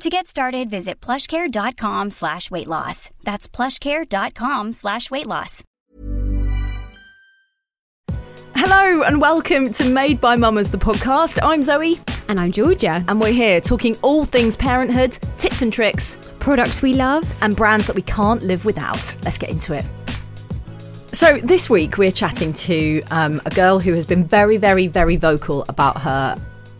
To get started, visit plushcare.com slash weight loss. That's plushcare.com slash weight loss. Hello and welcome to Made by Mamas, the podcast. I'm Zoe. And I'm Georgia. And we're here talking all things parenthood, tips and tricks, products we love, and brands that we can't live without. Let's get into it. So, this week we're chatting to um, a girl who has been very, very, very vocal about her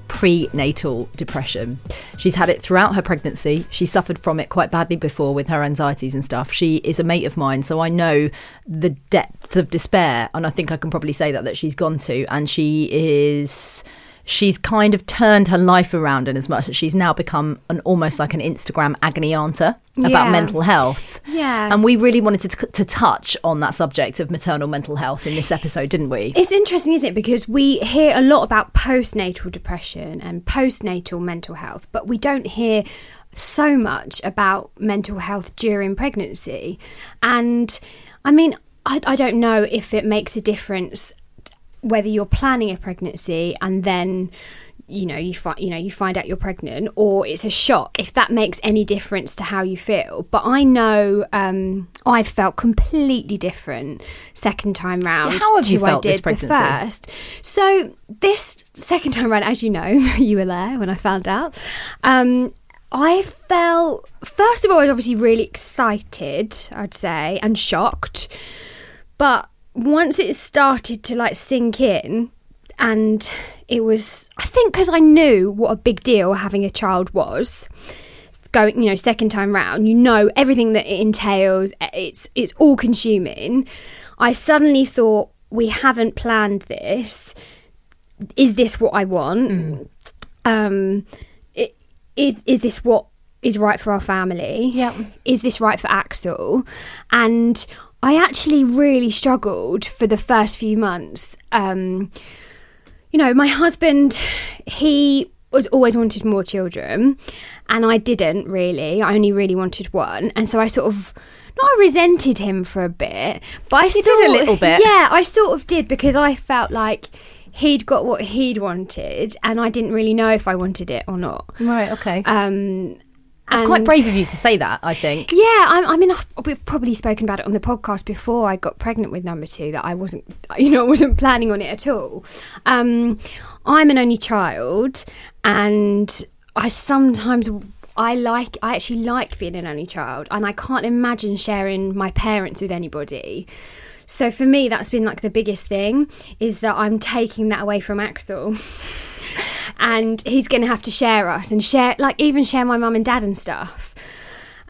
prenatal depression. She's had it throughout her pregnancy. She suffered from it quite badly before with her anxieties and stuff. She is a mate of mine, so I know the depth of despair, and I think I can probably say that that she's gone to. And she is she's kind of turned her life around in as much that she's now become an almost like an Instagram agony aunter about Yeah. mental health. Yeah. And we really wanted to, to touch on that subject of maternal mental health in this episode, didn't we? It's interesting, isn't it? Because we hear a lot about postnatal depression and postnatal mental health, but we don't hear so much about mental health during pregnancy. And I mean, I, I don't know if it makes a difference whether you're planning a pregnancy and then you know you find you know you find out you're pregnant or it's a shock if that makes any difference to how you feel but i know um i've felt completely different second time round Yeah, how have to you I felt this did pregnancy? the first so this second time round as you know you were there when i found out um I felt, first of all, I was obviously really excited, I'd say, and shocked. But once it started to like sink in, and it was, I think, because I knew what a big deal having a child was. Going, you know, second time round, you know everything that it entails. It's it's all consuming. I suddenly thought we haven't planned this. Is this what I want? Um, i- is is this what is right for our family? Yeah. Is this right for Axel? And I actually really struggled for the first few months. Um, you know, my husband, he was always wanted more children, and I didn't really. I only really wanted one, and so I sort of. Not I resented him for a bit, but I You did a little bit. Yeah, I sort of did because I felt like he'd got what he'd wanted, and I didn't really know if I wanted it or not. Right, okay. Um, It's quite brave of you to say that, I think. Yeah, I, I mean, I've, we've probably spoken about it on the podcast before. I got pregnant with number two. That I wasn't, you know, I wasn't planning on it at all. Um, I'm an only child, and I sometimes I like, I actually like being an only child, and I can't imagine sharing my parents with anybody. So for me, that's been like the biggest thing is that I'm taking that away from Axel. and he's going to have to share us and share like even share my mum and dad and stuff.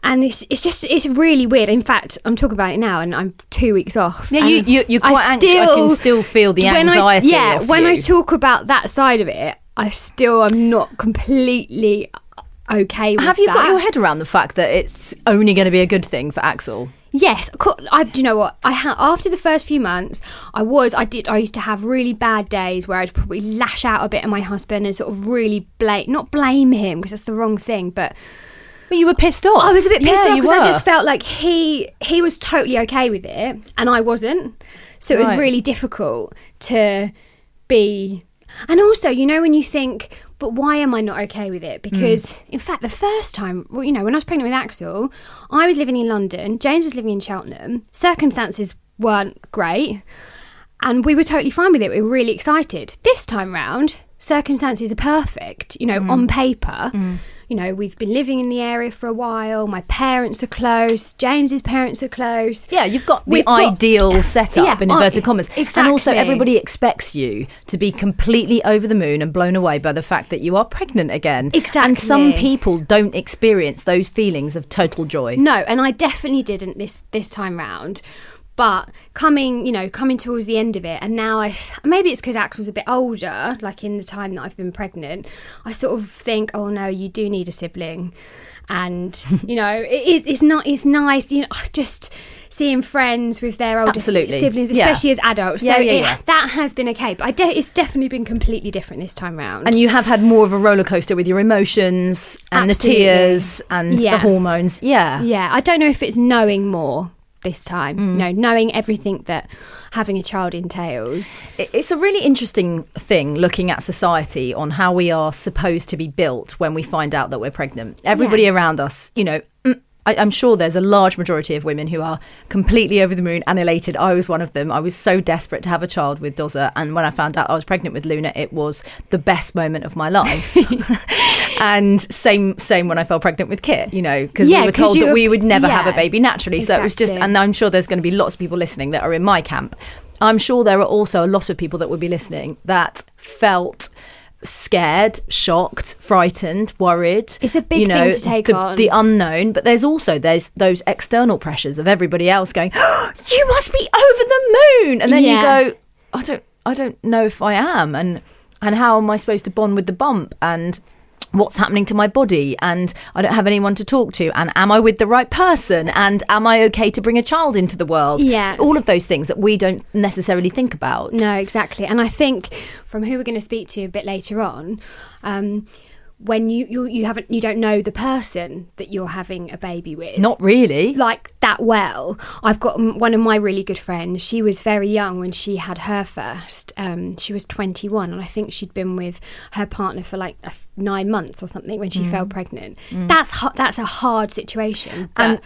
And it's it's just it's really weird. In fact i'm talking about it now and i'm two weeks off. Yeah, you- you- you're I quite anx- I can still feel the when I- anxiety yeah when i talk about that side of it i still am not completely okay with Have you got your head around the fact that it's only going to be a good thing for Axel? Yes, I. Do you know what? I ha- after the first few months, I was. I did. I used to have really bad days where I'd probably lash out a bit at my husband and sort of really blame, not blame him because that's the wrong thing, but Well, you were pissed off. I was a bit pissed Yeah, off because I just felt like he he was totally okay with it and I wasn't. So it was Right. really difficult to be. And also, you know, when you think, but why am I not okay with it? Because, Hmm. in fact, the first time, well, you know, when I was pregnant with Axel, I was living in London, James was living in Cheltenham, circumstances weren't great, and we were totally fine with it. We were really excited. This time round, circumstances are perfect, you know, Hmm. on paper. You know, we've been living in the area for a while. My parents are close. James's parents are close. Yeah, you've got the We've got- ideal setup Yeah, in I- inverted commas. And also, everybody expects you to be completely over the moon and blown away by the fact that you are pregnant again. Exactly. And some people don't experience those feelings of total joy. No, and I definitely didn't this this time round. But coming, you know, coming towards the end of it, and now I maybe it's because Axel's a bit older. Like in the time that I've been pregnant, I sort of think, oh no, you do need a sibling, and you know, it is it's not it's nice, you know, just seeing friends with their older Absolutely. siblings, Yeah. especially as adults. Yeah, so yeah, it, yeah. that has been okay, but I de- it's definitely been completely different this time round. And you have had more of a roller coaster with your emotions and Absolutely. the tears and Yeah. the hormones. Yeah. Yeah, I don't know if it's knowing more this time. Mm. You know, knowing everything that having a child entails. It's a really interesting thing looking at society on how we are supposed to be built when we find out that we're pregnant. Everybody Yeah. around us, you know, mm, I, I'm sure there's a large majority of women who are completely over the moon and elated. I was one of them. I was so desperate to have a child with Doza, and when I found out I was pregnant with Luna, it was the best moment of my life. and same, same when I fell pregnant with Kit. You know, because Yeah, we were told that we would never have a baby naturally. So it was just, and I'm sure there's going to be lots of people listening that are in my camp. I'm sure there are also a lot of people that would be listening that felt scared, shocked, frightened, worried. It's a big you know, thing to take the, on. the unknown. But there's also there's those external pressures of everybody else going, "You must be over the moon," and then Yeah. you go, "I don't, I don't know if I am," and and how am I supposed to bond with the bump and what's happening to my body and I don't have anyone to talk to and am I with the right person and am I okay to bring a child into the world Yeah. all of those things that we don't necessarily think about No, exactly. And I think from who we're going to speak to a bit later on, um, when you, you you haven't you don't know the person that you're having a baby with. not really like that well. I've got one of my really good friends. She was very young when she had her first. Um, she was 21, and I think she'd been with her partner for like nine months or something when she Mm. fell pregnant. That's ho- that's a hard situation. And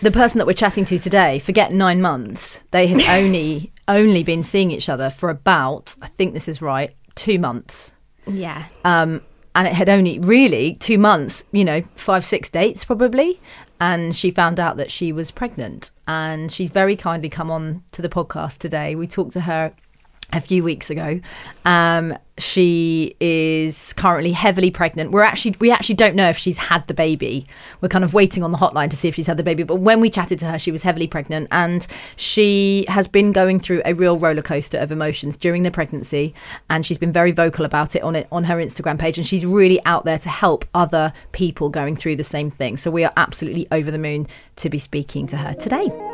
the person that we're chatting to today forget 9 months they had only only been seeing each other for about I think this is right 2 months yeah, um, and it had only really two months, you know, five, six dates probably. And she found out that she was pregnant. And she's very kindly come on to the podcast today. We talked to her a few weeks ago. Um, she is currently heavily pregnant. We're actually we actually don't know if she's had the baby. We're kind of waiting on the hotline to see if she's had the baby. But when we chatted to her, she was heavily pregnant, and she has been going through a real roller coaster of emotions during the pregnancy. And she's been very vocal about it on it on her Instagram page, and she's really out there to help other people going through the same thing. So we are absolutely over the moon to be speaking to her today.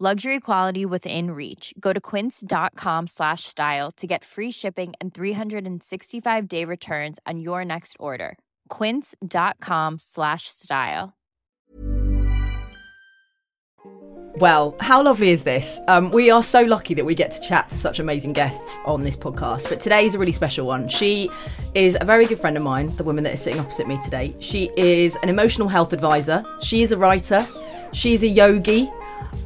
Luxury quality within reach. Go to quince.com slash style to get free shipping and 365 day returns on your next order. Quince.com slash style. Well, how lovely is this? Um, we are so lucky that we get to chat to such amazing guests on this podcast. But today is a really special one. She is a very good friend of mine, the woman that is sitting opposite me today. She is an emotional health advisor. She is a writer. She's a yogi.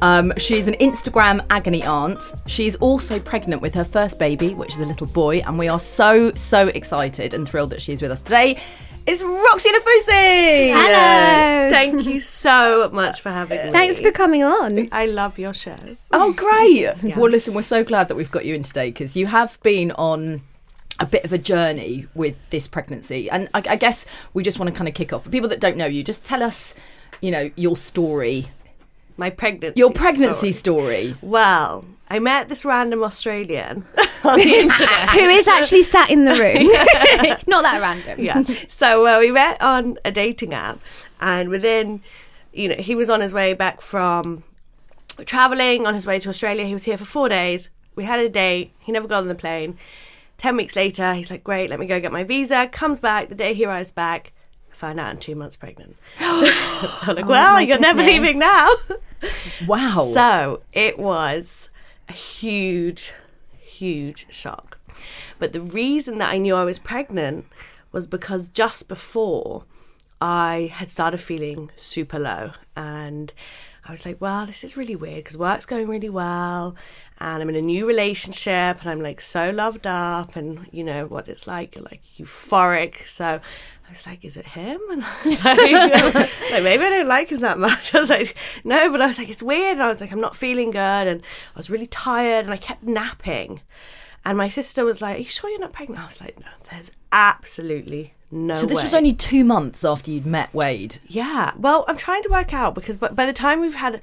Um, she's an Instagram agony aunt. She's also pregnant with her first baby, which is a little boy. And we are so, so excited and thrilled that she's with us today. It's Roxie Nafousi! Hello. Thank you so much for having me. Thanks for coming on. I love your show. Oh, great. Well, listen, we're so glad that we've got you in today because you have been on a bit of a journey with this pregnancy, and I, I guess we just want to kind of kick off for people that don't know you. Just tell us, you know, your story, My pregnancy. your pregnancy story. story. Well, I met this random Australian on the internet. Who is actually sat in the room? Not that random. yeah. So uh, we met on a dating app, and within, you know, he was on his way back from traveling on his way to Australia. He was here for four days. We had a date. He never got on the plane. Ten weeks later, he's like, "Great, let me go get my visa." Comes back the day he arrives back. Find out I'm two months pregnant. I'm like, oh well, you're never leaving now. Wow. So it was a huge, huge shock. But the reason that I knew I was pregnant was because just before I had started feeling super low. And I was like, well, this is really weird because work's going really well. And I'm in a new relationship and I'm like so loved up. And you know what it's like, you're like euphoric. So was like, is it him? And I was like, like, maybe I don't like him that much. I was like, no, but I was like, it's weird. And I was like, I'm not feeling good. And I was really tired and I kept napping. And my sister was like, Are you sure you're not pregnant? I was like, No, there's absolutely no so this was only two months after you'd met Wade. Yeah. Well, I'm trying to work out because by, by the time we've had,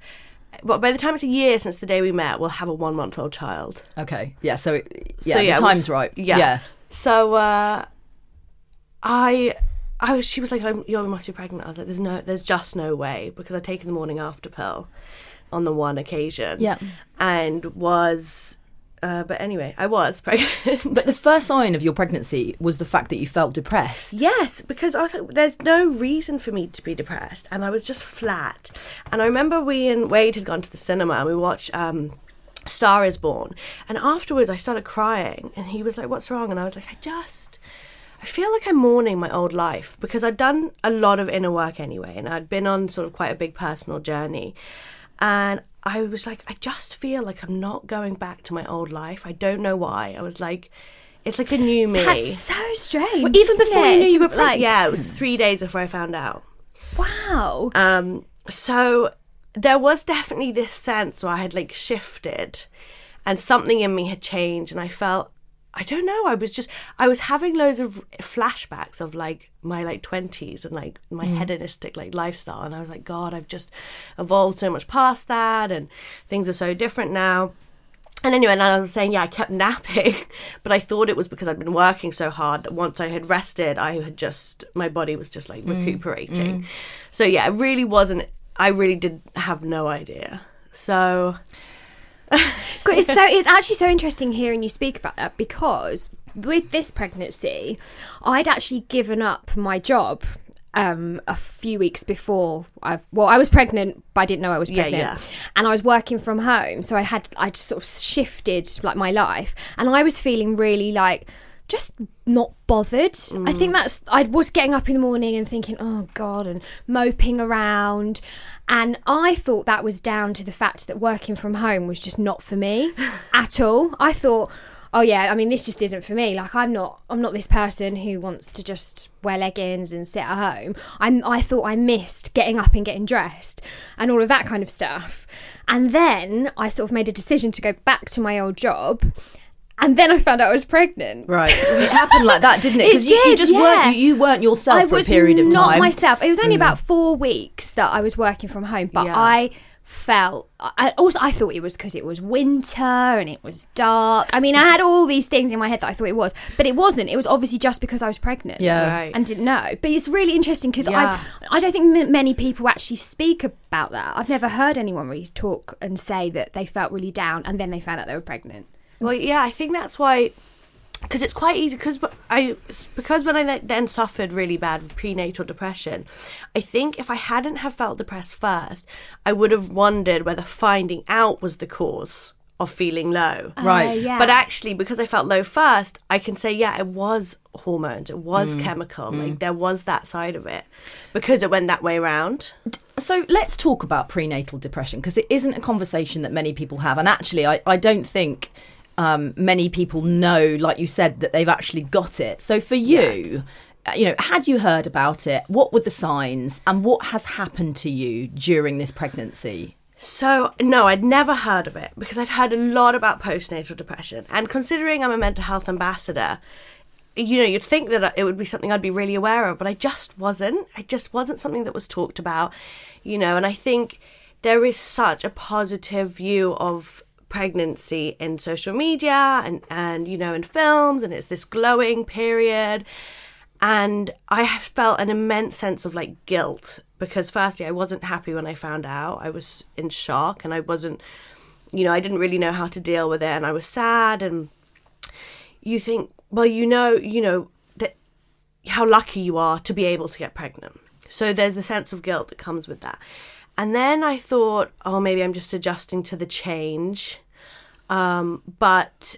well, by the time it's a year since the day we met, we'll have a one month old child. Okay. Yeah. So it- yeah, So, yeah, the time's right. Yeah. Yeah. So uh, I, I was. She was like, I'm, "You must be pregnant." I was like, "There's no, there's just no way," because I'd taken the morning after pill on the one occasion. Yeah. And was, uh, but anyway, I was pregnant. But the first sign of your pregnancy was the fact that you felt depressed. Yes, because I was like, there's no reason for me to be depressed, and I was just flat. And I remember we and Wade had gone to the cinema and we watched um, Star Is Born, and afterwards I started crying, and he was like, "What's wrong?" And I was like, "I just." I feel like I'm mourning my old life because I'd done a lot of inner work anyway, and I'd been on sort of quite a big personal journey. And I was like, I just feel like I'm not going back to my old life. I don't know why. I was like, it's like a new me. That's so strange. Well, even before it? you knew you were pregnant. like, yeah, it was three days before I found out. Wow. Um, so there was definitely this sense where I had like shifted and something in me had changed and I felt I don't know, I was just I was having loads of flashbacks of like my like twenties and like my mm. hedonistic like lifestyle and I was like, God, I've just evolved so much past that and things are so different now. And anyway, and I was saying, yeah, I kept napping, but I thought it was because I'd been working so hard that once I had rested, I had just, my body was just like mm. recuperating. Mm. So yeah, it really wasn't, I really did have no idea. So, it's so it's actually so interesting hearing you speak about that because with this pregnancy, I'd actually given up my job um, a few weeks before I well I was pregnant but I didn't know I was pregnant yeah. and I was working from home so I had I'd sort of shifted like my life and I was feeling really like just not bothered. I think mm. that's I was getting up in the morning and thinking, oh god, and moping around, and I thought that was down to the fact that working from home was just not for me at all. I thought, oh yeah, I mean this just isn't for me. Like I'm not I'm not this person who wants to just wear leggings and sit at home. I'm I thought I missed getting up and getting dressed and all of that kind of stuff. And then I sort of made a decision to go back to my old job. And then I found out I was pregnant. Right. It happened like that, didn't it? It Because you, you did, just yeah. weren't you, you weren't yourself I for a period of not time. Mm. myself. It was only about four weeks that I was working from home, but Yeah. I felt. I also I thought it was because it was winter and it was dark. I mean, I had all these things in my head that I thought it was, but it wasn't. It was obviously just because I was pregnant. Yeah. Right. And didn't know, but it's really interesting because Yeah. I, I don't think m- many people actually speak about that. I've never heard anyone really talk and say that they felt really down and then they found out they were pregnant. Well, yeah, I think that's why, because it's quite easy, because I, because when I then suffered really bad with prenatal depression, I think if I hadn't have felt depressed first, I would have wondered whether finding out was the cause of feeling low. Right. Uh, yeah. But actually, because I felt low first, I can say, yeah, it was hormones, it was chemical, like there was that side of it because it went that way around. So let's talk about prenatal depression because it isn't a conversation that many people have. And actually, I, I don't think um, many people know, like you said, that they've actually got it. So for you, uh, you know, had you heard about it? What were the signs and what has happened to you during this pregnancy? So, no, I'd never heard of it because I'd heard a lot about postnatal depression. And considering I'm a mental health ambassador, you know, you'd think that it would be something I'd be really aware of, but I just wasn't. It just wasn't something that was talked about, you know, and I think there is such a positive view of pregnancy in social media and, and you know, in films, and it's this glowing period. And I felt an immense sense of like guilt because, firstly, I wasn't happy when I found out. I was in shock and I wasn't, you know, I didn't really know how to deal with it. And I was sad. And you think, well, you know, you know, that how lucky you are to be able to get pregnant. So there's a sense of guilt that comes with that. And then I thought, oh, maybe I'm just adjusting to the change. Um, but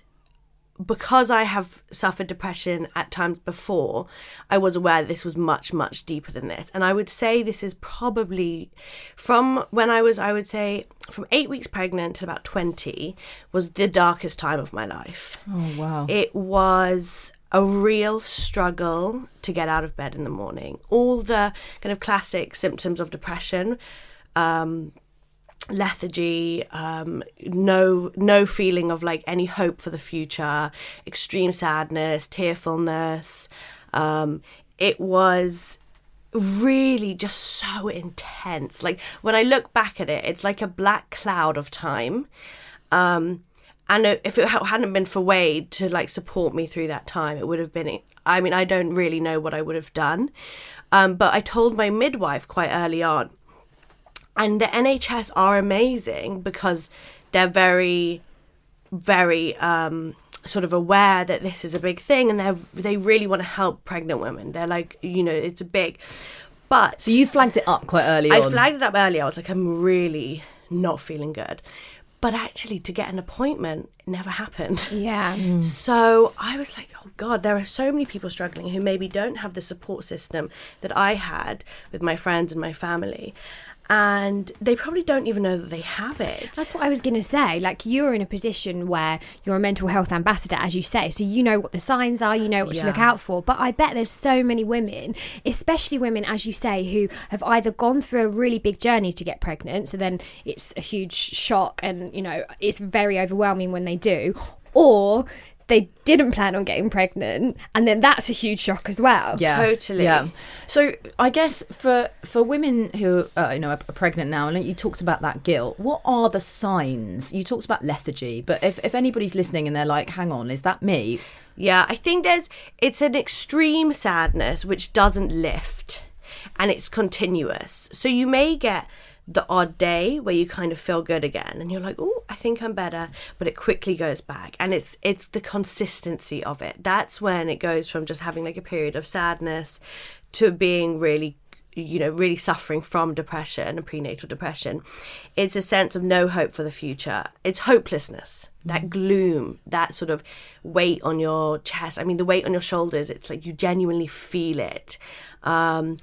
because I have suffered depression at times before, I was aware this was much, much deeper than this. And I would say this is probably from when I was, I would say, from eight weeks pregnant to about 20 was the darkest time of my life. Oh, wow. It was a real struggle to get out of bed in the morning. All the kind of classic symptoms of depression. Um, lethargy um, no no feeling of like any hope for the future extreme sadness tearfulness. Um, it was really just so intense. Like when i look back at it it's like a black cloud of time. Um, and if it hadn't been for wade to like support me through that time it would have been i mean i don't really know what i would have done. Um, but i told my midwife quite early on and the NHS are amazing because they're very, very um, sort of aware that this is a big thing, and they they really want to help pregnant women. They're like, you know, it's a big. But so you flagged it up quite early. I on. flagged it up early. I was like, I'm really not feeling good. But actually, to get an appointment never happened. Yeah. Mm. So I was like, oh God, there are so many people struggling who maybe don't have the support system that I had with my friends and my family and they probably don't even know that they have it. That's what I was going to say. Like, you're in a position where you're a mental health ambassador, as you say, so you know what the signs are, you know what yeah. to look out for. But I bet there's so many women, especially women, as you say, who have either gone through a really big journey to get pregnant, so then it's a huge shock and, you know, it's very overwhelming when they do, or they didn't plan on getting pregnant and then that's a huge shock as well. Yeah. Totally. Yeah. So i guess for for women who uh, you know are pregnant now and you talked about that guilt what are the signs? You talked about lethargy but if, if anybody's listening and they're like hang on is that me? Yeah i think there's it's an extreme sadness which doesn't lift and it's continuous. So you may get the odd day where you kind of feel good again and you're like oh i think i'm better but it quickly goes back and it's it's the consistency of it. That's when it goes from just having like a period of sadness to being really you know really suffering from depression and prenatal depression. It's a sense of no hope for the future. It's hopelessness that gloom that sort of weight on your chest. I mean the weight on your shoulders it's like you genuinely feel it. Um,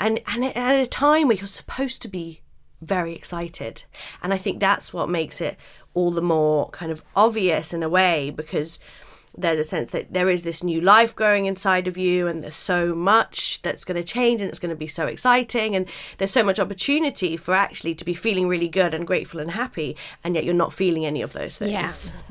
and and at a time where you're supposed to be very excited. And I think that's what makes it all the more kind of obvious in a way because there's a sense that there is this new life growing inside of you and there's so much that's going to change and it's going to be so exciting and there's so much opportunity for actually to be feeling really good and grateful and happy and yet you're not feeling any of those things. Yeah.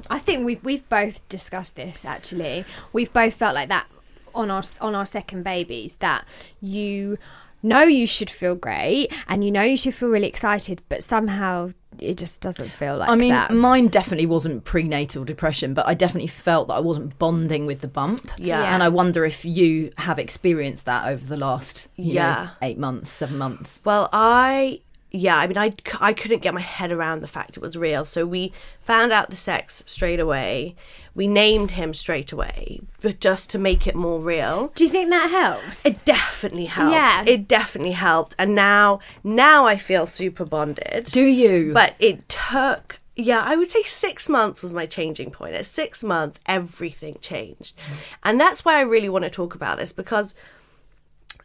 I think we've we've both discussed this actually. We've both felt like that on our on our second babies that you know you should feel great and you know you should feel really excited, but somehow it just doesn't feel like I mean, that. mine definitely wasn't prenatal depression, but I definitely felt that I wasn't bonding with the bump. Yeah. And I wonder if you have experienced that over the last yeah. Know, eight months, seven months. Well, I yeah, I mean, I, I couldn't get my head around the fact it was real. So we found out the sex straight away. We named him straight away, but just to make it more real. Do you think that helps? It definitely helped. Yeah. It definitely helped. And now, now I feel super bonded. Do you? But it took yeah, I would say six months was my changing point. At six months, everything changed. And that's why I really want to talk about this because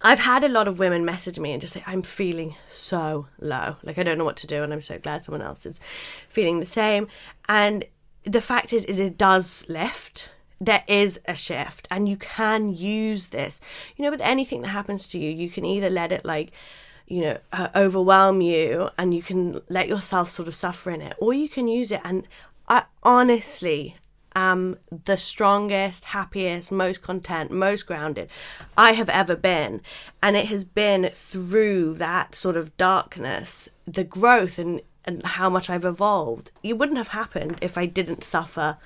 I've had a lot of women message me and just say, I'm feeling so low. Like, I don't know what to do. And I'm so glad someone else is feeling the same. And the fact is, is it does lift. There is a shift and you can use this. You know, with anything that happens to you, you can either let it like, you know, uh, overwhelm you and you can let yourself sort of suffer in it, or you can use it. And I honestly, am the strongest, happiest, most content, most grounded I have ever been. And it has been through that sort of darkness, the growth and, and how much I've evolved. It wouldn't have happened if I didn't suffer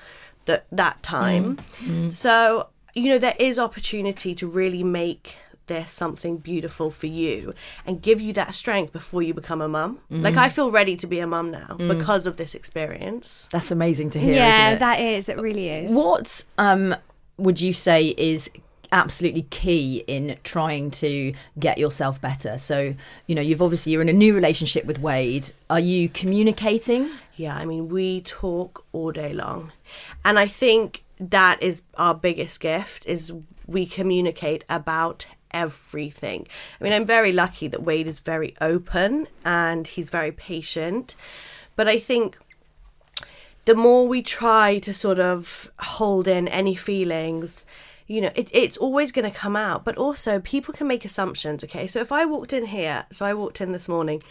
that that time. Mm. Mm. So, you know, there is opportunity to really make this something beautiful for you and give you that strength before you become a mum. Like I feel ready to be a mum now because of this experience. That's amazing to hear. yeah, isn't it? that is. It really is. What um, would you say is absolutely key in trying to get yourself better? So, you know, you've obviously you're in a new relationship with Wade. Are you communicating? Yeah, I mean, we talk all day long. And I think that is our biggest gift is we communicate about everything. I mean, I'm very lucky that Wade is very open and he's very patient. But I think the more we try to sort of hold in any feelings, you know, it, it's always going to come out. But also, people can make assumptions, okay? So if I walked in here, so I walked in this morning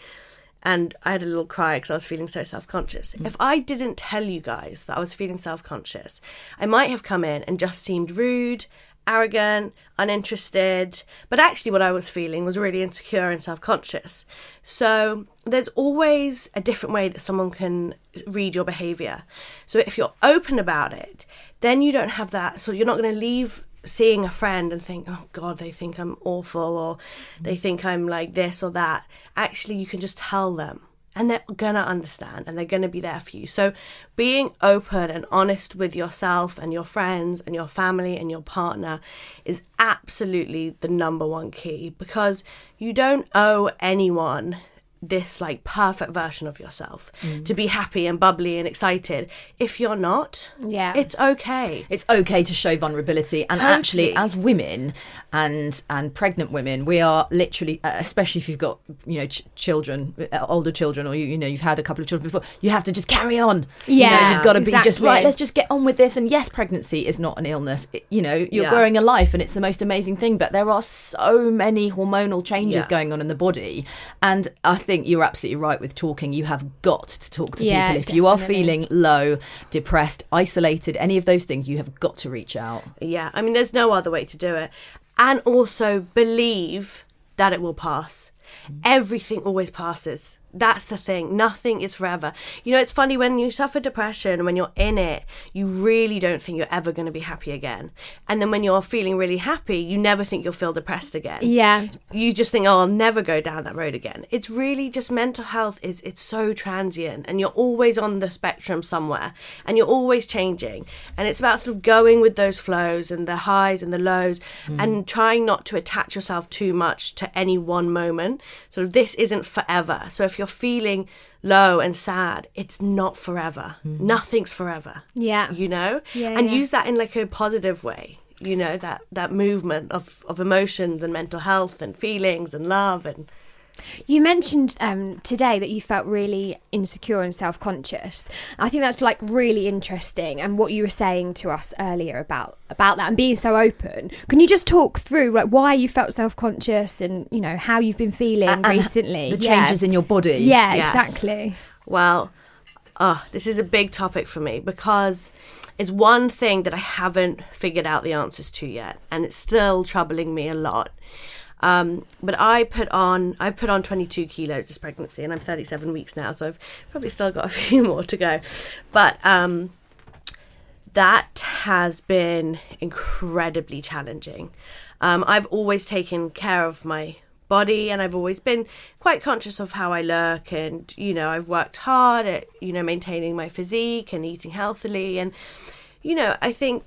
and I had a little cry because I was feeling so self conscious. Mm. If I didn't tell you guys that I was feeling self conscious, I might have come in and just seemed rude, arrogant, uninterested. But actually, what I was feeling was really insecure and self conscious. So there's always a different way that someone can read your behavior. So if you're open about it, then you don't have that. So you're not going to leave seeing a friend and think, oh God, they think I'm awful or they think I'm like this or that. Actually, you can just tell them and they're gonna understand and they're gonna be there for you. So being open and honest with yourself and your friends and your family and your partner is absolutely the number one key because you don't owe anyone this like perfect version of yourself to be happy and bubbly and excited if you're not Yeah. it's okay It's okay to show vulnerability, and Totally. actually, as women and and pregnant women, we are literally, uh, especially if you've got you know ch- children, uh, older children, or you you know you've had a couple of children before, you have to just carry on. you know, Yeah, you've got to be just right. Let's just get on with this. And yes, pregnancy is not an illness. It- you know, you're Yeah. growing a life, and it's the most amazing thing. But there are so many hormonal changes Yeah. going on in the body, and I think you're absolutely right with talking. You have got to talk to Yeah, people if you are feeling low, depressed, isolated, any of those things. You have got to reach out. Yeah, I mean, there's no other way to do it. And also believe that it will pass. Mm. Everything always passes. That's the thing. Nothing is forever. You know, it's funny when you suffer depression, when you're in it, you really don't think you're ever going to be happy again. And then when you're feeling really happy, you never think you'll feel depressed again yeah. you just think, oh, I'll never go down that road again. It's really just mental health is it's so transient, and you're always on the spectrum somewhere, and you're always changing. And it's about sort of going with those flows and the highs and the lows, mm. and trying not to attach yourself too much to any one moment. Sort of this isn't forever. So if you're feeling low and sad, it's not forever. Mm-hmm. Nothing's forever Yeah. you know Yeah, and yeah. use that in like a positive way you know that that movement of of emotions and mental health and feelings and love and You mentioned um, today that you felt really insecure and self conscious. I think that's like really interesting, and what you were saying to us earlier about about that and being so open. Can you just talk through like why you felt self conscious and you know how you've been feeling And recently? the Yeah. changes in your body. Yeah, Yes. exactly. well oh this is a big topic for me because it's one thing that i haven't figured out the answers to yet and it's still troubling me a lot um, but I put on I've put on 22 kilos this pregnancy and I'm 37 weeks now so I've probably still got a few more to go but um, that has been incredibly challenging. Um, I've always taken care of my body and I've always been quite conscious of how I look and you know I've worked hard at you know maintaining my physique and eating healthily and you know I think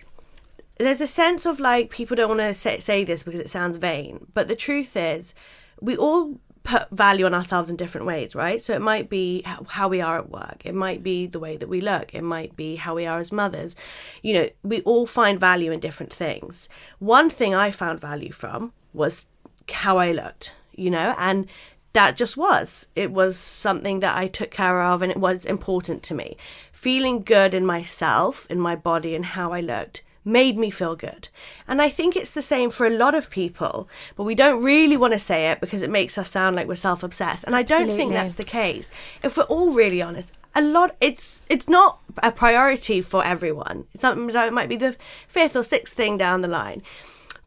there's a sense of like people don't want to say, say this because it sounds vain but the truth is we all put value on ourselves in different ways right? So it might be how we are at work. It might be the way that we look. It might be how we are as mothers. You know we all find value in different things. One thing i found value from was how i looked you know and that just was. It was something that i took care of and it was important to me. Feeling good in myself in my body and how i looked made me feel good. And I think it's the same for a lot of people, but we don't really want to say it because it makes us sound like we're self obsessed. And I don't think that's the case. If we're all really honest, a lot it's it's not a priority for everyone. It's something that might be the fifth or sixth thing down the line.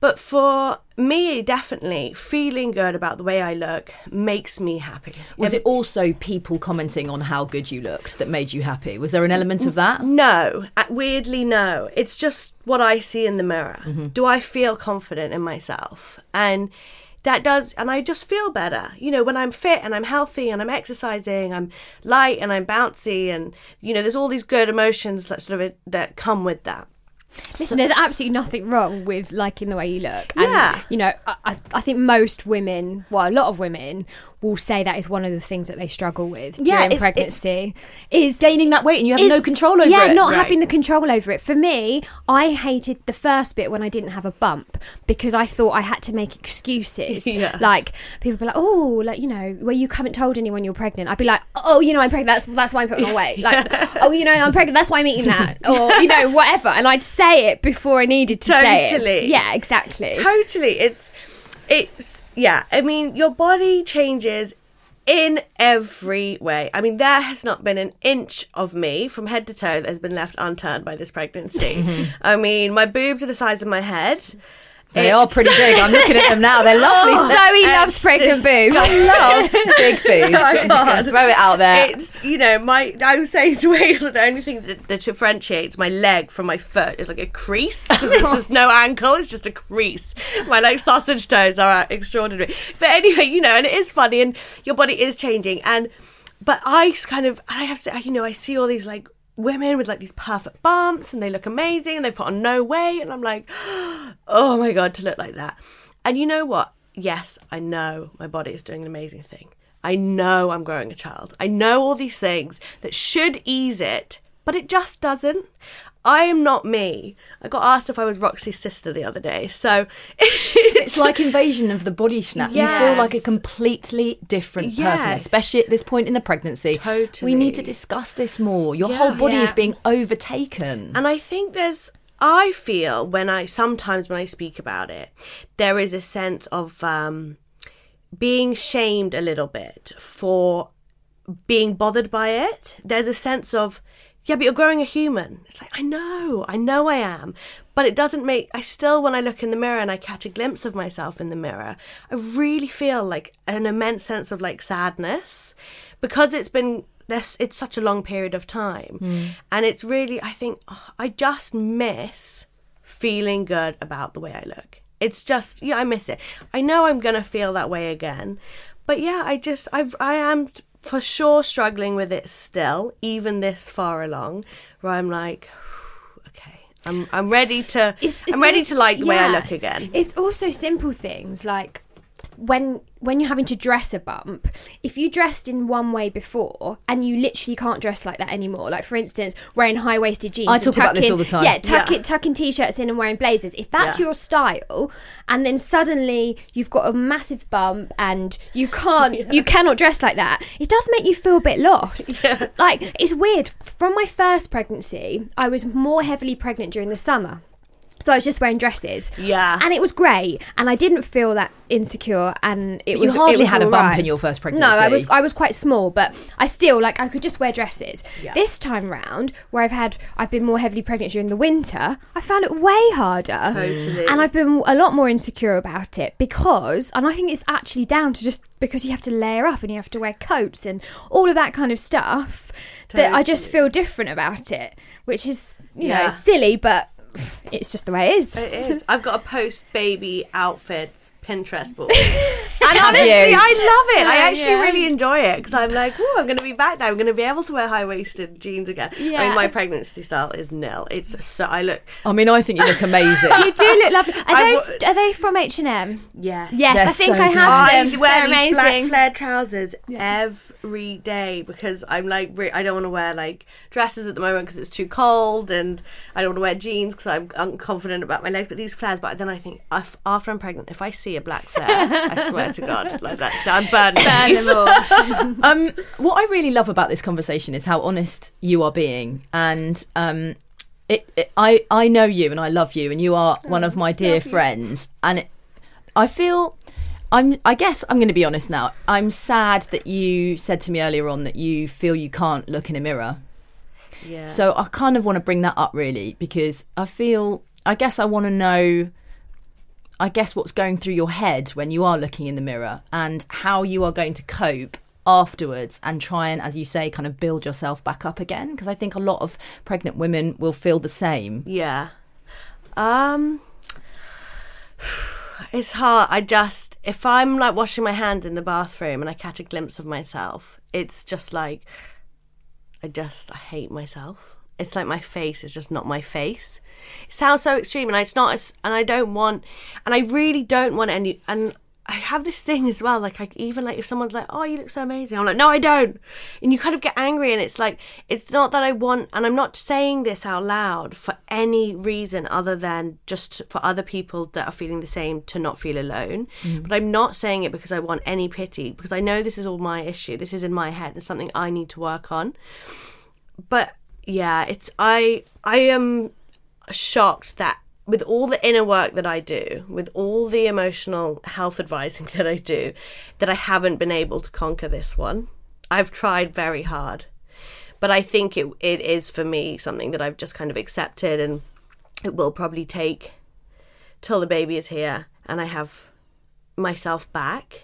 But for me, definitely feeling good about the way I look makes me happy. Was it also people commenting on how good you looked that made you happy? Was there an element of that? No, uh, weirdly, no. It's just what I see in the mirror. Mm-hmm. Do I feel confident in myself? And that does, and I just feel better. You know, when I'm fit and I'm healthy and I'm exercising, I'm light and I'm bouncy, and you know, there's all these good emotions that sort of that come with that. Listen, there's absolutely nothing wrong with liking the way you look. And, Yeah. You know, I, I- I think most women, well, a lot of women will say that is one of the things that they struggle with Yeah, during it's- pregnancy. is Gaining that weight and you have is- no control over yeah, it. Yeah, not Right. having the control over it. For me, I hated the first bit when I didn't have a bump because I thought I had to make excuses. Yeah. Like people be like, "Oh, like you know, where you haven't told anyone you're pregnant." I'd be like, "Oh, you know, I'm pregnant. That's that's why I'm putting on weight." Like, "Oh, you know, I'm pregnant. That's why I'm eating that," or you know, whatever. And I'd say it before I needed to say it. Totally. Yeah, exactly. Totally. It's it's yeah, I mean your body changes in every way. I mean there has not been an inch of me from head to toe that has been left unturned by this pregnancy. I mean, my boobs are the size of my head. They are pretty big. I'm looking at them now. They're lovely. Zoe loves pregnant boobs. I love big boobs. Oh I'm just going to throw it out there. It's you know my I was saying to Wales the only thing that, that differentiates my leg from my foot is like a crease. There's no ankle; it's just a crease. My like sausage toes are extraordinary. But anyway, you know, and it is funny, and your body is changing. And but I kind of I have to you know I see all these like women with like these perfect bumps and they look amazing and they put on no weight and I'm like, oh my god, to look like that. And you know what? Yes, I know my body is doing an amazing thing. I know I'm growing a child. I know all these things that should ease it, but it just doesn't. I am not me. I got asked if I was Roxie's sister the other day. So It's like invasion of the body snap. You feel like a completely different person, especially at this point in the pregnancy. Totally. We need to discuss this more. Your whole body is being overtaken. And I think there's, I feel when I sometimes when I speak about it, there is a sense of um, being shamed a little bit for being bothered by it. There's a sense of, yeah, but you're growing a human. It's like, I know, I know I am. But it doesn't make, I still, when I look in the mirror and I catch a glimpse of myself in the mirror, I really feel like an immense sense of like sadness because it's been, this, it's such a long period of time. Hmm. And it's really, I think, oh, I just miss feeling good about the way I look. It's just, yeah, I miss it. I know I'm going to feel that way again. But yeah, I just, I've, I am for sure struggling with it still, even this far along, where I'm like, I'm, I'm ready to, It's- it's I'm ready also- to like the way I look again. It's also simple things like when when you're having to dress a bump, if you dressed in one way before and you literally can't dress like that anymore, like for instance, wearing high waisted jeans. I talk about this tucking- all the time. Yeah, tuck Yeah. it, tucking t-shirts in and wearing blazers. If that's Yeah. your style, and then suddenly you've got a massive bump and you can't, you cannot dress like that, it does make you feel a bit lost. Like it's weird. From my first pregnancy, I was more heavily pregnant during the summer. So I was just wearing dresses. Yeah. And it was great. And I didn't feel that insecure and it But you was hardly it was had a bump right. in your first pregnancy. No, I was I was quite small, but I still like I could just wear dresses. Yeah. This time round, where I've had I've been more heavily pregnant during the winter, I found it way harder. Totally. And I've been a lot more insecure about it because and I think it's actually down to just because you have to layer up and you have to wear coats and all of that kind of stuff that I just feel different about it, which is, you know, silly, but it's just the way it is. It is. I've got a post baby outfits Pinterest board. and honestly, you? I love it. I actually yeah. really enjoy it because I'm like, oh, I'm going to be back there. I'm going to be able to wear high waisted jeans again. I Yeah. mean, my pregnancy style is nil. It's so, I look, I mean, I think you look amazing. You do look lovely. Are I those w- are they from H and M? yes. Yes, They're I think so I good. have I them. wear They're these black amazing. flared trousers every day because I'm like re- I don't want to wear like dresses at the moment because it's too cold and I don't want to wear jeans because I'm unconfident about my legs. But these flares, but then I think if, after I'm pregnant, if I see a black flare, I swear to God, like that's I'm burning. Burn um, what I really love about this conversation is how honest you are being, and um, it, it, I I know you and I love you and you are one of my dear friends and it, I feel I'm I guess I'm going to be honest now. I'm sad that you said to me earlier on that you feel you can't look in a mirror. Yeah. So I kind of want to bring that up really because I feel I guess I want to know I guess what's going through your head when you are looking in the mirror and how you are going to cope afterwards and try and as you say kind of build yourself back up again because I think a lot of pregnant women will feel the same. Yeah. Um it's hard. I just if I'm like washing my hands in the bathroom and I catch a glimpse of myself, it's just like I just I hate myself. It's like my face is just not my face. It sounds so extreme and it's not and I don't want and I really don't want any and I have this thing as well, like I even like if someone's like, "Oh, you look so amazing," I'm like, "No, I don't," and you kind of get angry, and it's like it's not that I want, and I'm not saying this out loud for any reason other than just for other people that are feeling the same to not feel alone. Mm. But I'm not saying it because I want any pity, because I know this is all my issue. This is in my head, and something I need to work on. But yeah, it's I I am shocked that with all the inner work that I do, with all the emotional health advising that I do, that I haven't been able to conquer this one. I've tried very hard. But I think it it is for me something that I've just kind of accepted and it will probably take till the baby is here and I have myself back.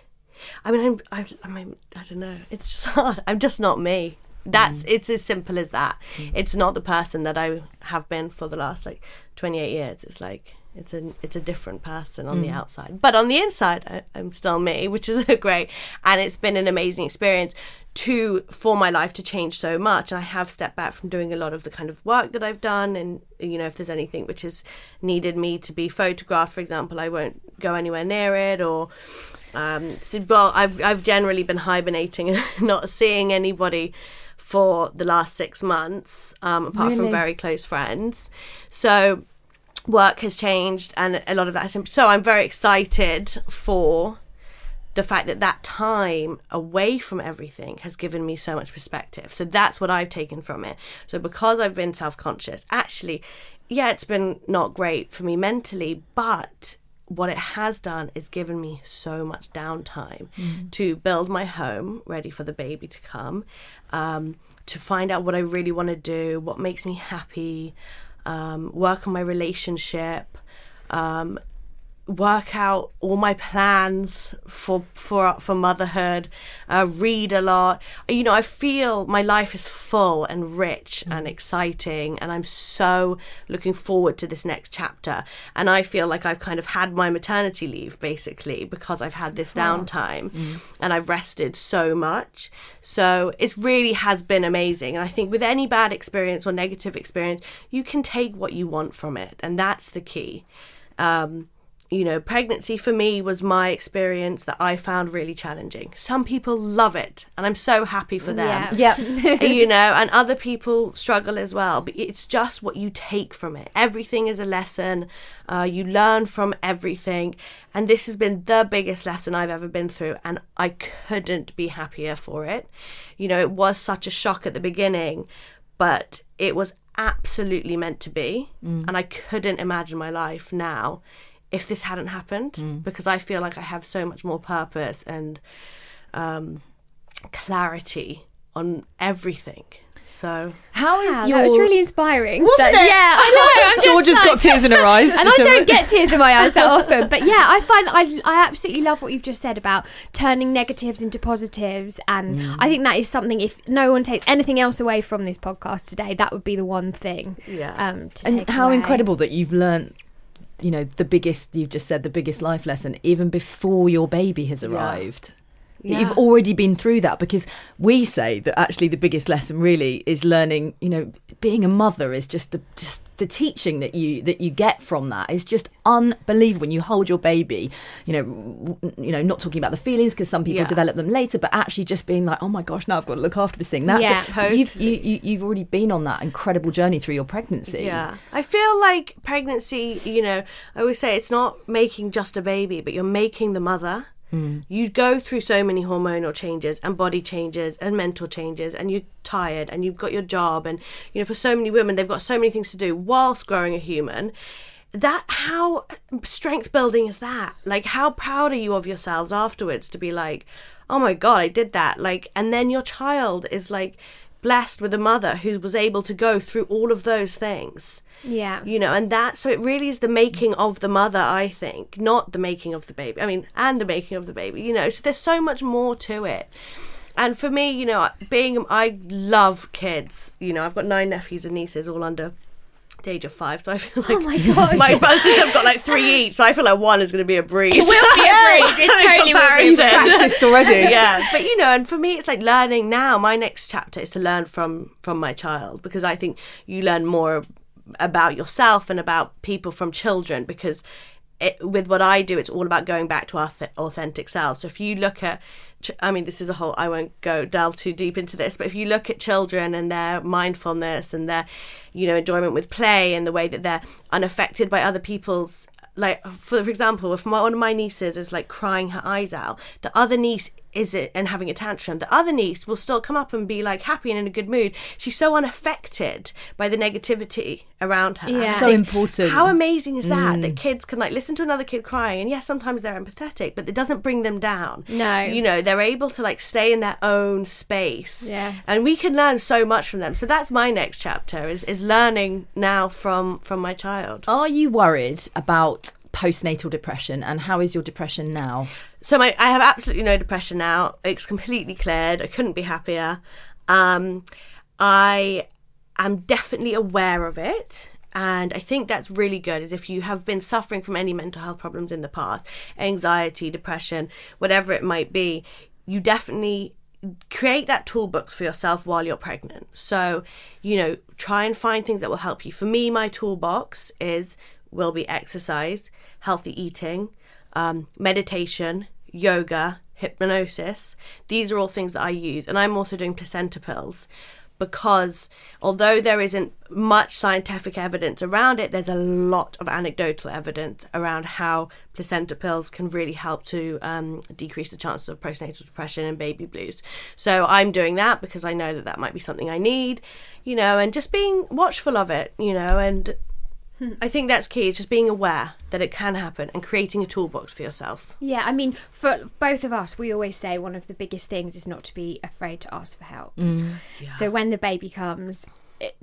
I mean, I'm, I, I mean, I don't know. It's just hard. I'm just not me. That's mm. it's as simple as that. Mm. It's not the person that I have been for the last like 28 years. It's like it's a it's a different person on the mm. outside, but on the inside, I, I'm still me, which is great. And it's been an amazing experience to for my life to change so much. And I have stepped back from doing a lot of the kind of work that I've done, and you know, if there's anything which has needed me to be photographed, for example, I won't go anywhere near it or um, so, well, I've I've generally been hibernating and not seeing anybody for the last six months, um, apart from very close friends. So work has changed, and a lot of that. Has, so I'm very excited for the fact that that time away from everything has given me so much perspective. So that's what I've taken from it. So because I've been self conscious, actually, yeah, it's been not great for me mentally, but what it has done is given me so much downtime to build my home ready for the baby to come, um, to find out what I really want to do, what makes me happy, um, work on my relationship, um, work out all my plans for for for motherhood uh, read a lot. You know i feel my life is full and rich and exciting and i'm so looking forward to this next chapter. And i feel like i've kind of had my maternity leave basically because i've had this downtime and i've rested so much. So it really has been amazing. And i think with any bad experience or negative experience you can take what you want from it and that's the key. Um, you know, pregnancy for me was my experience that I found really challenging. Some people love it, and I'm so happy for them. Yeah. you know, and other people struggle as well. But it's just what you take from it. Everything is a lesson. Uh, you learn from everything, and this has been the biggest lesson I've ever been through, and I couldn't be happier for it. You know, it was such a shock at the beginning, but it was absolutely meant to be, and I couldn't imagine my life now if this hadn't happened because I feel like I have so much more purpose and um, clarity on everything. So How is Wow, your that was really inspiring. Wasn't That- it? Yeah, I know. I'm just Georgia's like- got tears in her eyes. and I don't get tears in my eyes that often. But yeah, I find I I absolutely love what you've just said about turning negatives into positives, and Mm. I think that is something. If no one takes anything else away from this podcast today, that would be the one thing. Yeah. Um, to and take how away. incredible that you've learnt you know the biggest you've just said the biggest life lesson even before your baby has arrived Yeah. you've already been through that because we say that actually the biggest lesson really is learning you know being a mother is just the just the teaching that you that you get from that is just unbelievable when you hold your baby you know you know not talking about the feelings because some people Yeah. develop them later but actually just being like oh my gosh now I've got to look after this thing that's Yeah. But you've you, you, you've already been on that incredible journey through your pregnancy Yeah. I feel like pregnancy, you know, I always say it's not making just a baby, but you're making the mother. Mm. You go through so many hormonal changes and body changes and mental changes, and you're tired and you've got your job. And, you know, for so many women, they've got so many things to do whilst growing a human. That, how strength building is that? Like, how proud are you of yourselves afterwards to be like, oh my God, I did that? Like, and then your child is like, blessed with a mother who was able to go through all of those things Yeah. you know and that so it really is the making of the mother i think not the making of the baby i mean and the making of the baby you know so there's so much more to it and for me you know being i love kids you know i've got nine nephews and nieces all under the age of five so i feel oh like Oh my gosh. my brothers have got like three each so i feel like one is going to be a breeze It will be a breeze. It In totally will be. Practiced already. yeah but you know and for me it's like learning now my next chapter is to learn from from my child because i think you learn more about yourself and about people from children because it, with what i do it's all about going back to our th- authentic selves so if you look at I mean, this is a whole. I won't go delve too deep into this, but if you look at children and their mindfulness and their, you know, enjoyment with play and the way that they're unaffected by other people's like for, for example if my, one of my nieces is like crying her eyes out the other niece is it and having a tantrum the other niece will still come up and be like happy and in a good mood she's so unaffected by the negativity around her Yeah. So Like, important. how amazing is that that mm. kids can like listen to another kid crying and yes sometimes they're empathetic but it doesn't bring them down No. you know they're able to like stay in their own space Yeah. and we can learn so much from them so that's my next chapter is is learning now from from my child Are you worried about postnatal depression and how is your depression now? So my, I have absolutely no depression now. It's completely cleared. I couldn't be happier. Um, I am definitely aware of it. And I think that's really good is if you have been suffering from any mental health problems in the past, anxiety, depression, whatever it might be, you definitely create that toolbox for yourself while you're pregnant. So, you know, try and find things that will help you. For me, my toolbox is will be exercise, healthy eating, um, meditation, yoga, hypnosis. These are all things that I use. And I'm also doing placenta pills because although there isn't much scientific evidence around it, there's a lot of anecdotal evidence around how placenta pills can really help to um, decrease the chances of postnatal depression and baby blues. So I'm doing that because I know that that might be something I need, you know, and just being watchful of it, you know, and I think that's key. It's just being aware that it can happen and creating a toolbox for yourself. Yeah, I mean, for both of us, we always say one of the biggest things is not to be afraid to ask for help. Mm. So when the baby comes, it,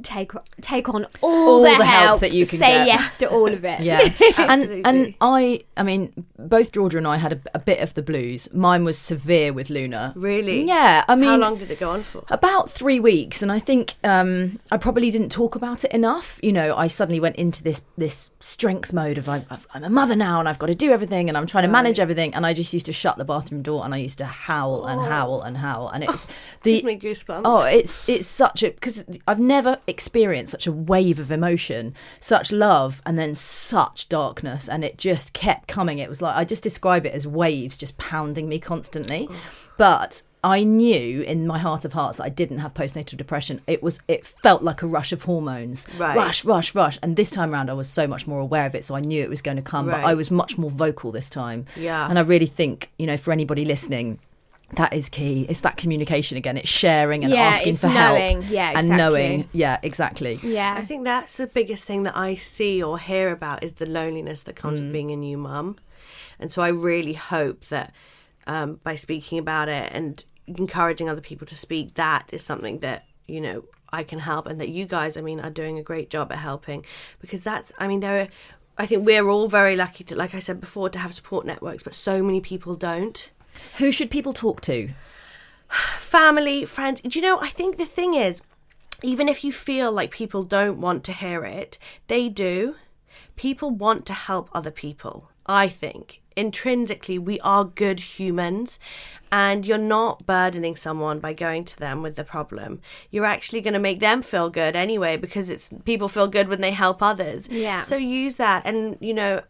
take take on all, All the, the help help that you can say get. yes to all of it. Yeah, and Absolutely. and I, I mean, both Georgia and I had a, a bit of the blues. Mine was severe with Luna. Really? Yeah, I mean, How long did it go on for? About three weeks, and I think um, I probably didn't talk about it enough. You know, I suddenly went into this this strength mode of I'm, I'm a mother now, and I've got to do everything, and I'm trying to manage everything, and I just used to shut the bathroom door, and I used to howl and howl and howl, and it's the Gives me goosebumps. oh, it's it's such a because I've never experienced such a wave of emotion, such love, and then such darkness, and it just kept coming. It was like I just describe it as waves just pounding me constantly, but. I knew in my heart of hearts that I didn't have postnatal depression. It was it felt like a rush of hormones. Right. Rush, rush, rush. And this time around I was so much more aware of it, so I knew it was going to come. But I was much more vocal this time. Yeah. And I really think, you know, for anybody listening, that is key. It's that communication again. It's sharing and Yeah, asking for knowing. help. Yeah, And knowing. Yeah, exactly. Yeah. I think that's the biggest thing that I see or hear about is the loneliness that comes Mm. with being a new mum. And so I really hope that um, by speaking about it and encouraging other people to speak, that is something that, you know, I can help and that you guys, I mean, are doing a great job at helping because that's, I mean, there are, I think we're all very lucky to, like I said before, to have support networks, but so many people don't. Who should people talk to? family, friends. Do you know, I think the thing is, even if you feel like people don't want to hear it, they do. People want to help other people, I think. Intrinsically, we are good humans, and you're not burdening someone by going to them with the problem. You're actually going to make them feel good anyway because it's people feel good when they help others. Yeah. So use that, and you know,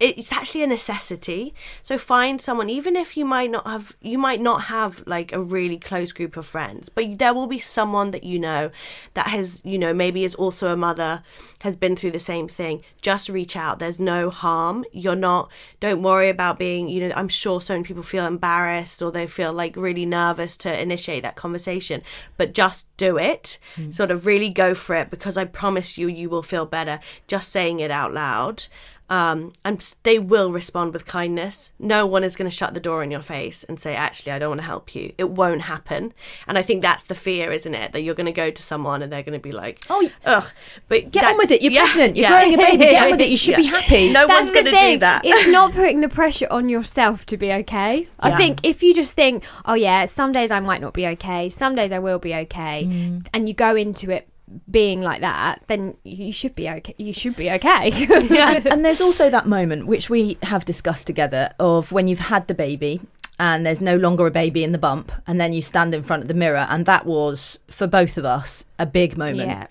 it's actually a necessity. So find someone, even if you might not have, you might not have like a really close group of friends, but there will be someone that you know that has, you know, maybe is also a mother, has been through the same thing. Just reach out. There's no harm. You're not, don't worry about being, you know, I'm sure so many people feel embarrassed or they feel like really nervous to initiate that conversation, but just do it. Hmm. Sort of really go for it because I promise you, you will feel better just saying it out loud um, and they will respond with kindness. No one is going to shut the door in your face and say, "Actually, I don't want to help you." It won't happen, and I think that's the fear, isn't it? That you're going to go to someone and they're going to be like, Oh, ugh." But Get on with it. You're yeah, pregnant. You're yeah. growing a baby. Get on with it. You should be happy. No That's one's going to do that. It's not putting the pressure on yourself to be okay. I Yeah. think if you just think, oh yeah, some days I might not be okay, some days I will be okay, Mm. and you go into it being like that, then you should be okay. You should be okay. and, and there's also that moment which we have discussed together of when you've had the baby and there's no longer a baby in the bump and then you stand in front of the mirror and that was for both of us a big moment yeah.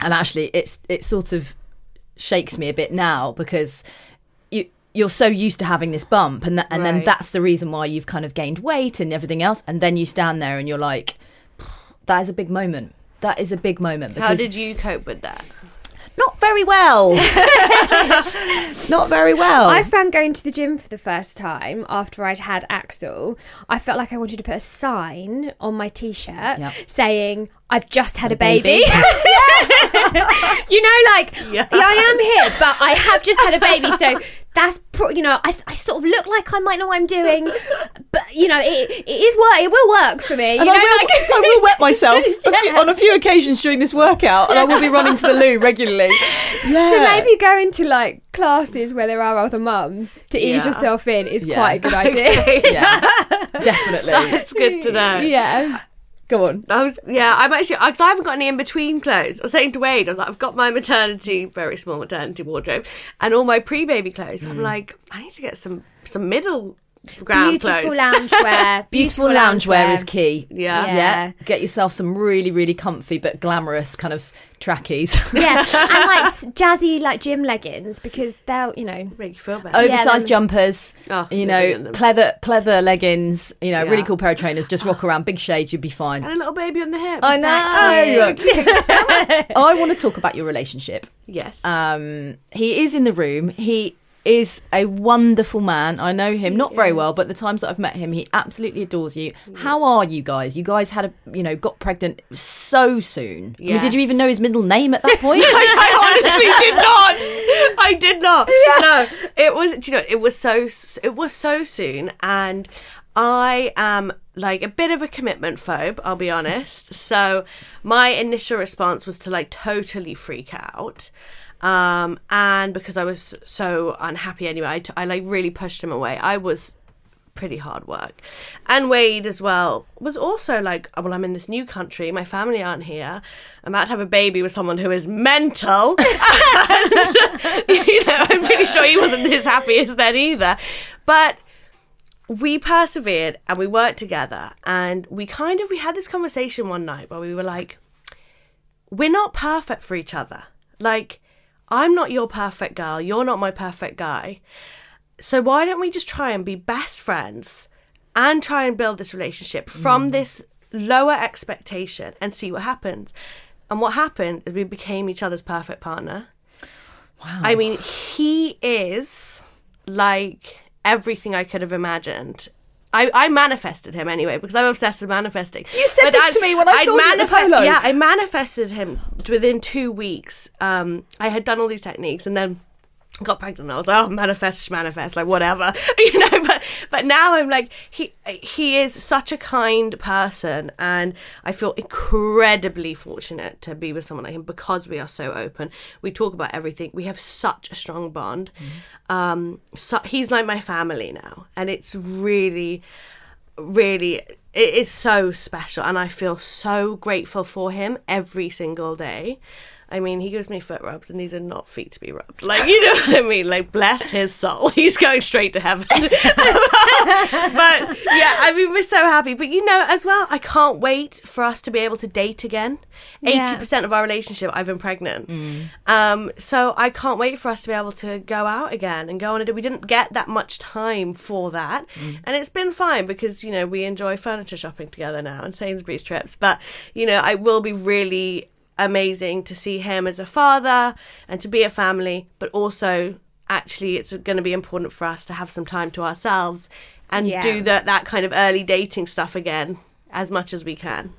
and actually it's it sort of shakes me a bit now because you you're so used to having this bump and that, and then that's the reason why you've kind of gained weight and everything else and then you stand there and you're like that is a big moment that is a big moment How did you cope with that? not very well not very well I found going to the gym for the first time after I'd had Axel, I felt like I wanted to put a sign on my t-shirt Yep. saying I've just had a baby. baby. you know, like Yeah. yeah. I am here, but I have just had a baby, so that's pro- you know I, I sort of look like I might know what I'm doing, but you know it, it is work. It will work for me. You And know, I, will, like I will wet myself a few- on a few occasions during this workout, and I will be running to the loo regularly. Yeah. So maybe going into like classes where there are other mums to ease Yeah. yourself in is Yeah. quite a good idea. yeah, definitely. It's good to know. yeah. Go on. I was, yeah, I'm actually, because I haven't got any in between clothes. I was saying to Wade, I was like, I've got my maternity, very small maternity wardrobe, and all my pre baby clothes. Mm. I'm like, I need to get some some middle ground Beautiful clothes. loungewear. Beautiful loungewear is key. Yeah. Yeah. Get yourself some really, really comfy but glamorous kind of trackies. Yeah, and like jazzy like gym leggings because they'll you know Make you feel better. Oversized them- jumpers, Oh, you know, pleather pleather leggings, you know, really cool pair of trainers. Just rock around, big shades, you'd be fine. and a little baby on the hip. I know. I want to talk about your relationship. Yes. Um, he is in the room. He is a wonderful man. I know him not very well, but the times that I've met him, he absolutely adores you. Mm. How are you guys? You guys had a, you know, got pregnant so soon. I mean, did you even know his middle name at that point? I honestly did not. I did not. No, it was. You know, it was so. It was so soon, and I am like a bit of a commitment phobe. I'll be honest. So my initial response was to like totally freak out. Um, and because I was so unhappy anyway, I, t- I like really pushed him away. I was pretty hard work. And Wade as well was also like, oh, well, I'm in this new country. My family aren't here. I'm about to have a baby with someone who is mental. and, you know, I'm pretty sure he wasn't as happy as then either. But we persevered and we worked together and we kind of we had this conversation one night where we were like we're not perfect for each other like i'm not your perfect girl you're not my perfect guy so why don't we just try and be best friends and try and build this relationship from mm. this lower expectation and see what happens and what happened is we became each other's perfect partner wow. I mean, he is like everything I could have imagined. I, I manifested him anyway because I'm obsessed with manifesting. You said this to me when I I'd saw you at the. Yeah, I manifested him within two weeks. Um, I had done all these techniques and then got pregnant. I was like, oh, manifest, manifest, like whatever, you know. But but now I'm like, he he is such a kind person, and I feel incredibly fortunate to be with someone like him because we are so open. We talk about everything. We have such a strong bond. Um, so he's like my family now, and it's really, really. It is so special, and I feel so grateful for him every single day. I mean, he gives me foot rubs, and these are not feet to be rubbed. Like, you know what I mean? Like, bless his soul. He's going straight to heaven. but yeah, I mean, we're so happy. But you know, as well, I can't wait for us to be able to date again. 80% of our relationship, I've been pregnant. Um, so I can't wait for us to be able to go out again and go on a date. We didn't get that much time for that, and it's been fine because you know we enjoy furniture shopping together now and Sainsbury's trips. But you know, I will be really amazing to see him as a father and to be a family, but also actually it's going to be important for us to have some time to ourselves and Yeah. do that that kind of early dating stuff again as much as we can.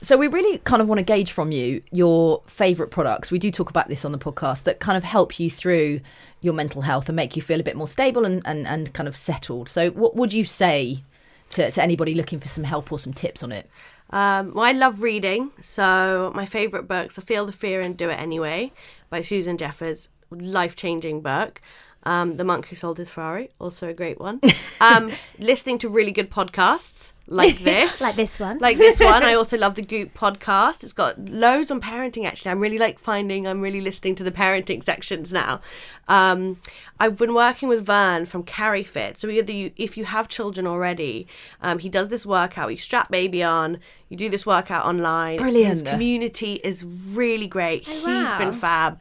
So we really kind of want to gauge from you your favourite products. We do talk about this on the podcast that kind of help you through your mental health and make you feel a bit more stable and, and, and kind of settled. So what would you say to, to anybody looking for some help or some tips on it? Um, well, I love reading, so my favourite books are Feel the Fear and Do It Anyway by Susan Jeffers, life changing book. Um, the Monk Who Sold His Ferrari, also a great one. Um, listening to really good podcasts like this. Like this one. Like this one. I also love the Goop podcast. It's got loads on parenting, actually. I'm really like finding, I'm really listening to the parenting sections now. Um, I've been working with Vern from Carry Fit. So either you, if you have children already, um, he does this workout. You strap baby on, you do this workout online. Brilliant. His community is really great. He's wow. been fab.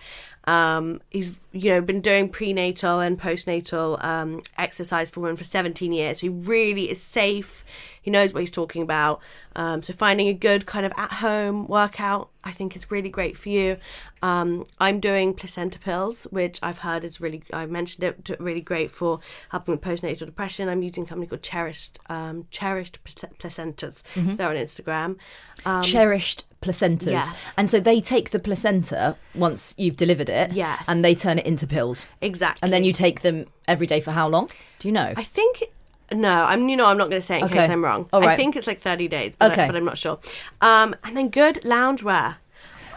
Um, he's you know been doing prenatal and postnatal um, exercise for women for 17 years. So he really is safe. He knows what he's talking about. Um, so finding a good kind of at home workout, I think is really great for you. Um, I'm doing placenta pills, which I've heard is really. I mentioned it to- really great for helping with postnatal depression. I'm using a company called Cherished um, Cherished Plac- Placentas. They're on Instagram. Um, Cherished placentas. yes. And so they take the placenta once you've delivered it Yes. and they turn it into pills. exactly. And then you take them every day for how long? Do you know? I think no, I'm you know I'm not going to say it in Okay. case I'm wrong. All I think it's like 30 days, but, Okay. but I'm not sure. Um, and then good loungewear.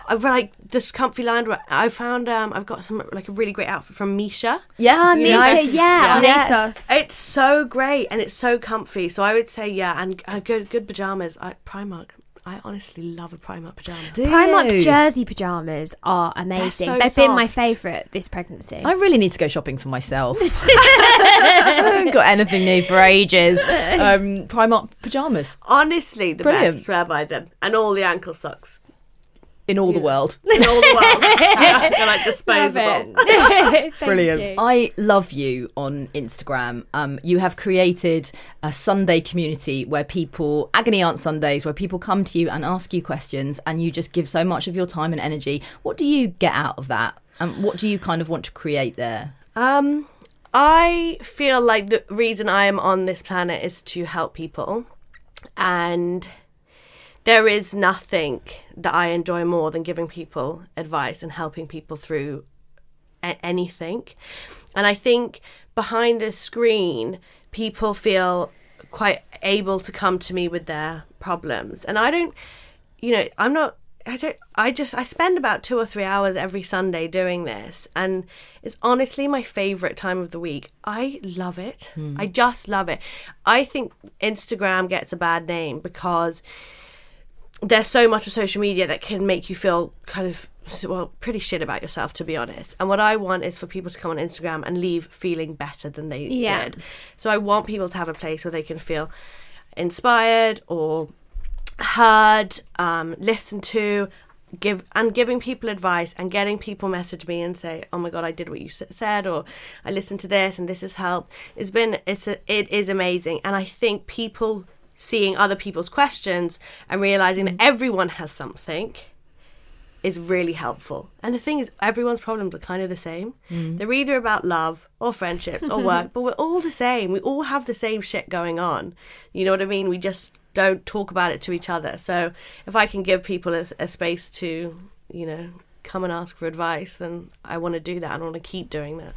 I like this comfy loungewear. I found um, I've got some like a really great outfit from Misha. yeah, Misha, nice. yeah, on Yeah. ASOS. It's so great and it's so comfy. So I would say yeah, and uh, good good pajamas. I, Primark. I honestly love a Primark pajama. Do Primark you? jersey pajamas are amazing. so They've been my favourite this pregnancy. I really need to go shopping for myself. I haven't got anything new for ages. Um, Primark pajamas Honestly, the Brilliant. best. Swear by them and all the ankle socks in all the world. in all the world. They're like disposable. Brilliant. I love you on Instagram. Um, you have created a Sunday community where people, Agony Aunt Sundays, where people come to you and ask you questions, and you just give so much of your time and energy. What do you get out of that? And what do you kind of want to create there? Um, I feel like the reason I am on this planet is to help people, and there is nothing that I enjoy more than giving people advice and helping people through a- anything. And I think behind a screen, people feel quite able to come to me with their problems, and I don't, you know, I'm not. I don't. I just. I spend about two or three hours every Sunday doing this, and it's honestly my favorite time of the week. I love it. Hmm. I just love it. I think Instagram gets a bad name because there's so much of social media that can make you feel kind of well pretty shit about yourself to be honest. And what i want is for people to come on instagram and leave feeling better than they Yeah. did. So i want people to have a place where they can feel inspired or heard um, listened to give and giving people advice and getting people message me and say oh my god i did what you said or i listened to this and this has helped. It's been it's a, it is amazing. And i think people seeing other people's questions and realizing that everyone has something is really helpful. And the thing is, everyone's problems are kind of the same. Mm. They're either about love or friendships or work, but we're all the same. We all have the same shit going on. You know what I mean? We just don't talk about it to each other. So if I can give people a, a space to, you know, come and ask for advice, then I want to do that. I want to keep doing that.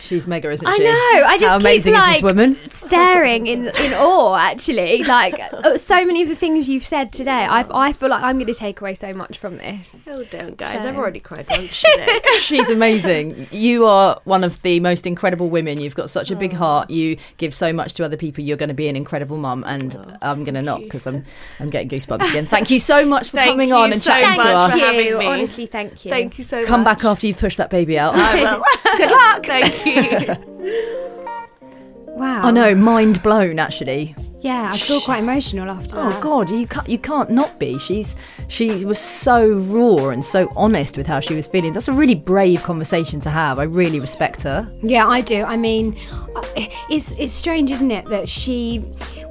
She's mega, isn't she? I know. I just How keep, amazing like, is this woman? staring in in awe. Actually, like uh, so many of the things you've said today, I I feel like I'm going to take away so much from this. Oh, don't, guys. So- I've already cried once today. She's amazing. You are one of the most incredible women. You've got such a big heart. You give so much to other people. You're going to be an incredible mum, and I'm going to not because I'm I'm getting goosebumps again. Thank you so much for Thank coming you on and so chatting much to for us. having you. me. Honestly, thank you. Thank you so much. Come back after you've pushed that baby out. I will. Good luck. Thank you. Wow. I know, mind blown. Actually, Yeah, I feel quite emotional after Oh that. God, you can't you can't not be. She's she was so raw and so honest with how she was feeling. That's a really brave conversation to have. I really respect her. Yeah, I do. I mean, uh, it's it's strange, isn't it, that she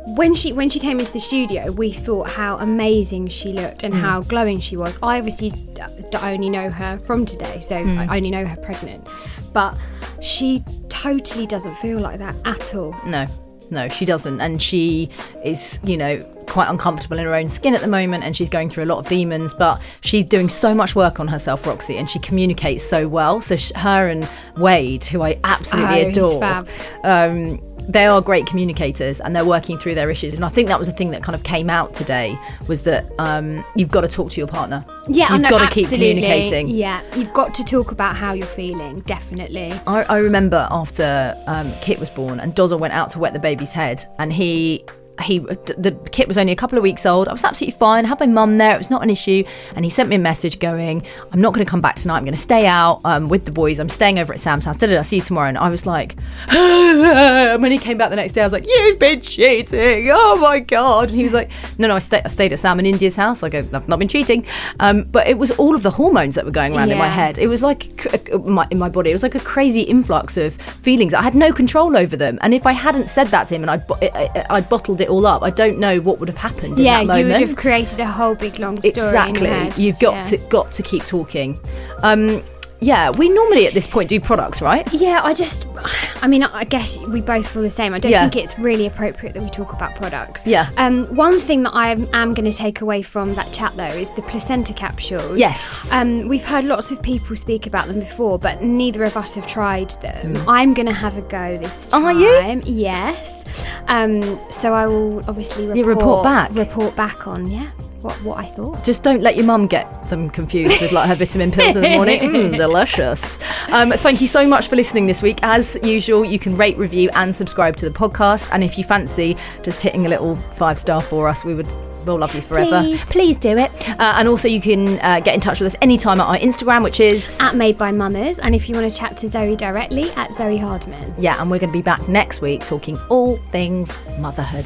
when she when she came into the studio, we thought how amazing she looked and how glowing she was. I obviously d- d- only know her from today, so I only know her pregnant, but she totally doesn't feel like that at all. No, no, she doesn't, and she is you know quite uncomfortable in her own skin at the moment, and she's going through a lot of demons. But she's doing so much work on herself, Roxie, and she communicates so well. So sh- her and Wade, who I absolutely Oh, adore, fab. um, they are great communicators and they're working through their issues. And I think that was the thing that kind of came out today was that um, you've got to talk to your partner. Yeah, I you've know, got to keep absolutely. communicating. Yeah, you've got to talk about how you're feeling, definitely. I, I remember after um, Kit was born and Dozzle went out to wet the baby's head and he he the kit was only a couple of weeks old. I was absolutely fine. I had my mum there. It was not an issue. And he sent me a message going, "I'm not going to come back tonight. I'm going to stay out um, with the boys. I'm staying over at Sam's house. I'll see you tomorrow." And I was like, and when he came back the next day, I was like, "You've been cheating! Oh my god!" And he was like, "No, no, I, stay, I stayed at Sam and India's house. Like I've not been cheating." Um, but it was all of the hormones that were going around in my head. It was like c- my, in my body. It was like a crazy influx of feelings. I had no control over them. And if I hadn't said that to him and I'd, I, I, I'd bottled it all up, I don't know what would have happened. in Yeah, that you moment. would have created a whole big long story. In exactly. your head. You've got Yeah. to got to keep talking. Um, yeah, we normally at this point do products, right? Yeah, I just, I mean, I guess we both feel the same. I don't Yeah. think it's really appropriate that we talk about products. Yeah. Um, one thing that I am going to take away from that chat though is the placenta capsules. Yes. Um, we've heard lots of people speak about them before, but neither of us have tried them. Mm. I'm going to have a go this time. Are you? Yes. Um, so I will obviously report, You report back? Report back on yeah what what I thought. Just don't let your mum get them confused with like her vitamin pills in the morning. Mm, delicious. Um, thank you so much for listening this week. As usual, you can rate, review, and subscribe to the podcast. And if you fancy just hitting a little five star for us, we would. We'll love you forever. Please. do it. Uh, and also, you can uh, get in touch with us anytime at our Instagram, which is. At Made by Mammas, and if you want to chat to Zoe directly, at Zoe Hardman. Yeah, and we're going to be back next week talking all things motherhood.